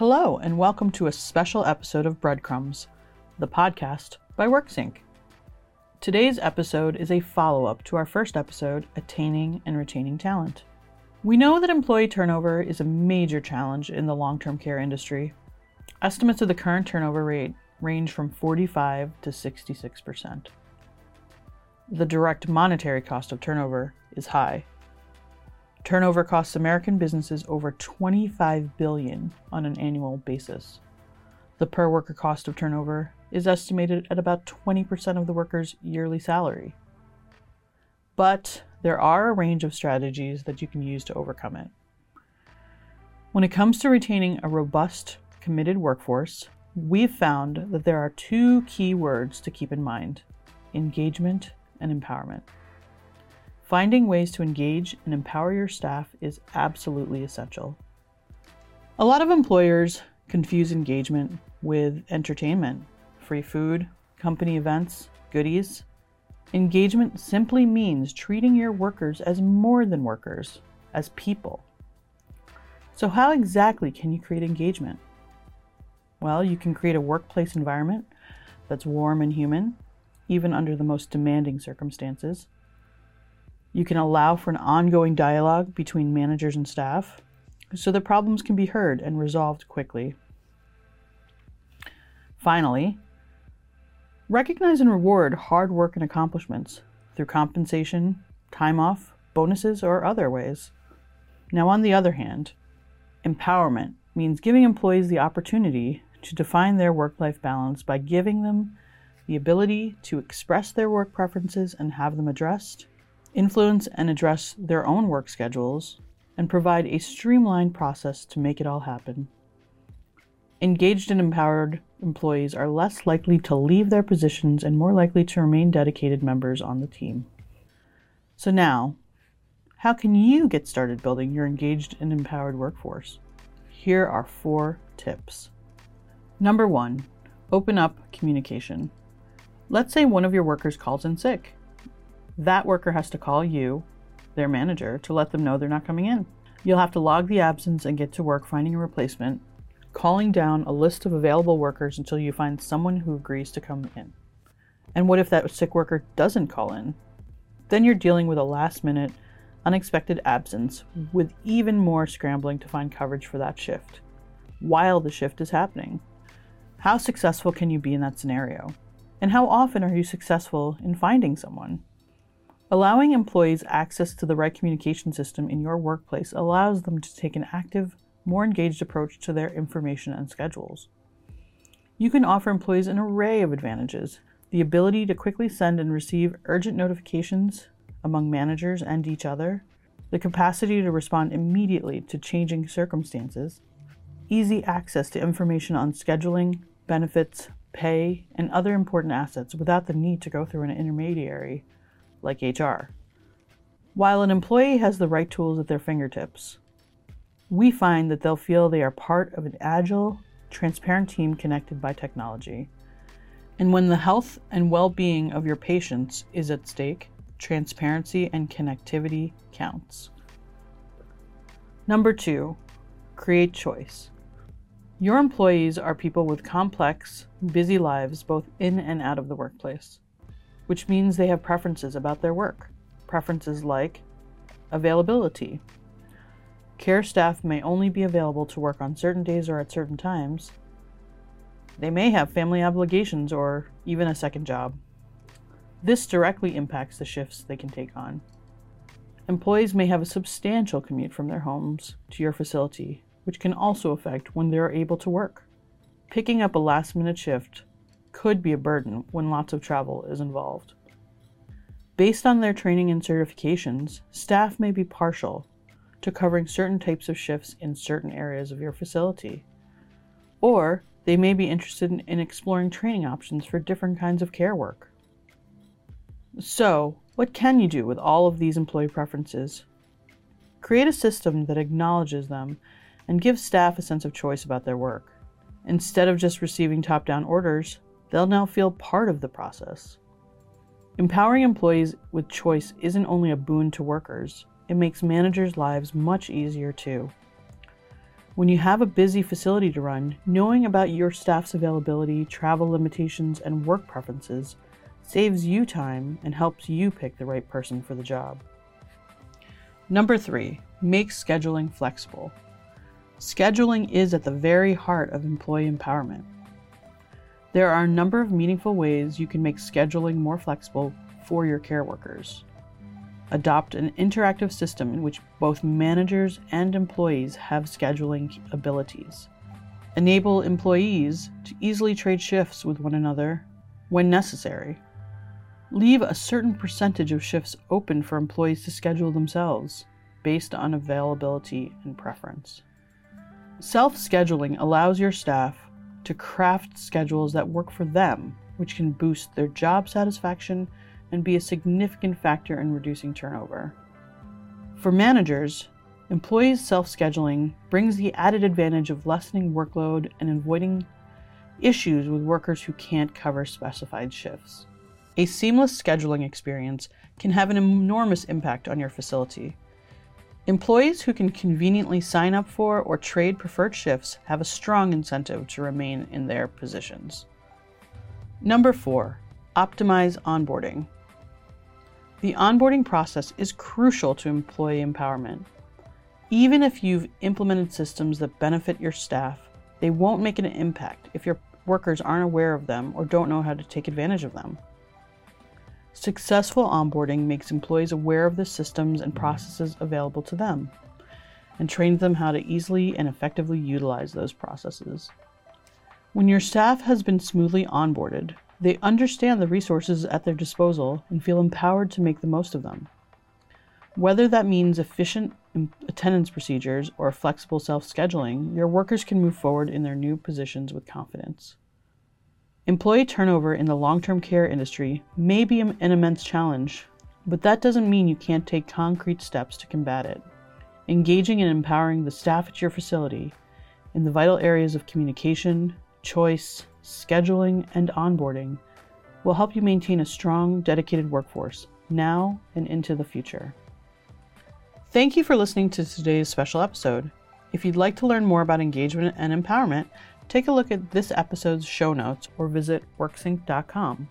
Hello, and welcome to a special episode of Breadcrumbs, the podcast by WorkSync. Today's episode is a follow up to our first episode, Attaining and Retaining Talent. We know that employee turnover is a major challenge in the long term care industry. Estimates of the current turnover rate range from 45 to 66%. The direct monetary cost of turnover is high. Turnover costs American businesses over 25 billion on an annual basis. The per worker cost of turnover is estimated at about 20% of the worker's yearly salary. But there are a range of strategies that you can use to overcome it. When it comes to retaining a robust, committed workforce, we've found that there are two key words to keep in mind engagement and empowerment. Finding ways to engage and empower your staff is absolutely essential. A lot of employers confuse engagement with entertainment, free food, company events, goodies. Engagement simply means treating your workers as more than workers, as people. So, how exactly can you create engagement? Well, you can create a workplace environment that's warm and human, even under the most demanding circumstances. You can allow for an ongoing dialogue between managers and staff so the problems can be heard and resolved quickly. Finally, recognize and reward hard work and accomplishments through compensation, time off, bonuses, or other ways. Now, on the other hand, empowerment means giving employees the opportunity to define their work life balance by giving them the ability to express their work preferences and have them addressed influence and address their own work schedules, and provide a streamlined process to make it all happen. Engaged and empowered employees are less likely to leave their positions and more likely to remain dedicated members on the team. So, now, how can you get started building your engaged and empowered workforce? Here are four tips. Number one, open up communication. Let's say one of your workers calls in sick. That worker has to call you, their manager, to let them know they're not coming in. You'll have to log the absence and get to work finding a replacement, calling down a list of available workers until you find someone who agrees to come in. And what if that sick worker doesn't call in? Then you're dealing with a last minute, unexpected absence with even more scrambling to find coverage for that shift while the shift is happening. How successful can you be in that scenario? And how often are you successful in finding someone? Allowing employees access to the right communication system in your workplace allows them to take an active, more engaged approach to their information and schedules. You can offer employees an array of advantages. The ability to quickly send and receive urgent notifications among managers and each other, the capacity to respond immediately to changing circumstances, easy access to information on scheduling, benefits, pay, and other important assets without the need to go through an intermediary like HR. While an employee has the right tools at their fingertips, we find that they'll feel they are part of an agile, transparent team connected by technology. And when the health and well being of your patients is at stake, transparency and connectivity counts. Number two, create choice. Your employees are people with complex, busy lives both in and out of the workplace which means they have preferences about their work. Preferences like availability. Care staff may only be available to work on certain days or at certain times. They may have family obligations or even a second job. This directly impacts the shifts they can take on. Employees may have a substantial commute from their homes to your facility, which can also affect when they are able to work. Picking up a last minute shift could be a burden when lots of travel is involved. Based on their training and certifications, staff may be partial to covering certain types of shifts in certain areas of your facility. Or they may be interested in, in exploring training options for different kinds of care work. So, what can you do with all of these employee preferences? Create a system that acknowledges them and gives staff a sense of choice about their work. Instead of just receiving top down orders, they'll now feel part of the process. Empowering employees with choice isn't only a boon to workers, it makes managers' lives much easier too. When you have a busy facility to run, knowing about your staff's availability, travel limitations, and work preferences saves you time and helps you pick the right person for the job. Number three, make scheduling flexible. Scheduling is at the very heart of employee empowerment. There are a number of meaningful ways you can make scheduling more flexible for your care workers. Adopt an interactive system in which both managers and employees have scheduling abilities. Enable employees to easily trade shifts with one another when necessary. Leave a certain percentage of shifts open for employees to schedule themselves based on availability and preference. Self scheduling allows your staff to craft schedules that work for them, which can boost their job satisfaction and be a significant factor in reducing turnover. For managers, employees' self scheduling brings the added advantage of lessening workload and avoiding issues with workers who can't cover specified shifts. A seamless scheduling experience can have an enormous impact on your facility. Employees who can conveniently sign up for or trade preferred shifts have a strong incentive to remain in their positions. Number four, optimize onboarding. The onboarding process is crucial to employee empowerment. Even if you've implemented systems that benefit your staff, they won't make an impact if your workers aren't aware of them or don't know how to take advantage of them. Successful onboarding makes employees aware of the systems and processes available to them and trains them how to easily and effectively utilize those processes. When your staff has been smoothly onboarded, they understand the resources at their disposal and feel empowered to make the most of them. Whether that means efficient attendance procedures or flexible self scheduling, your workers can move forward in their new positions with confidence. Employee turnover in the long term care industry may be an immense challenge, but that doesn't mean you can't take concrete steps to combat it. Engaging and empowering the staff at your facility in the vital areas of communication, choice, scheduling, and onboarding will help you maintain a strong, dedicated workforce now and into the future. Thank you for listening to today's special episode. If you'd like to learn more about engagement and empowerment, take a look at this episode's show notes or visit worksync.com.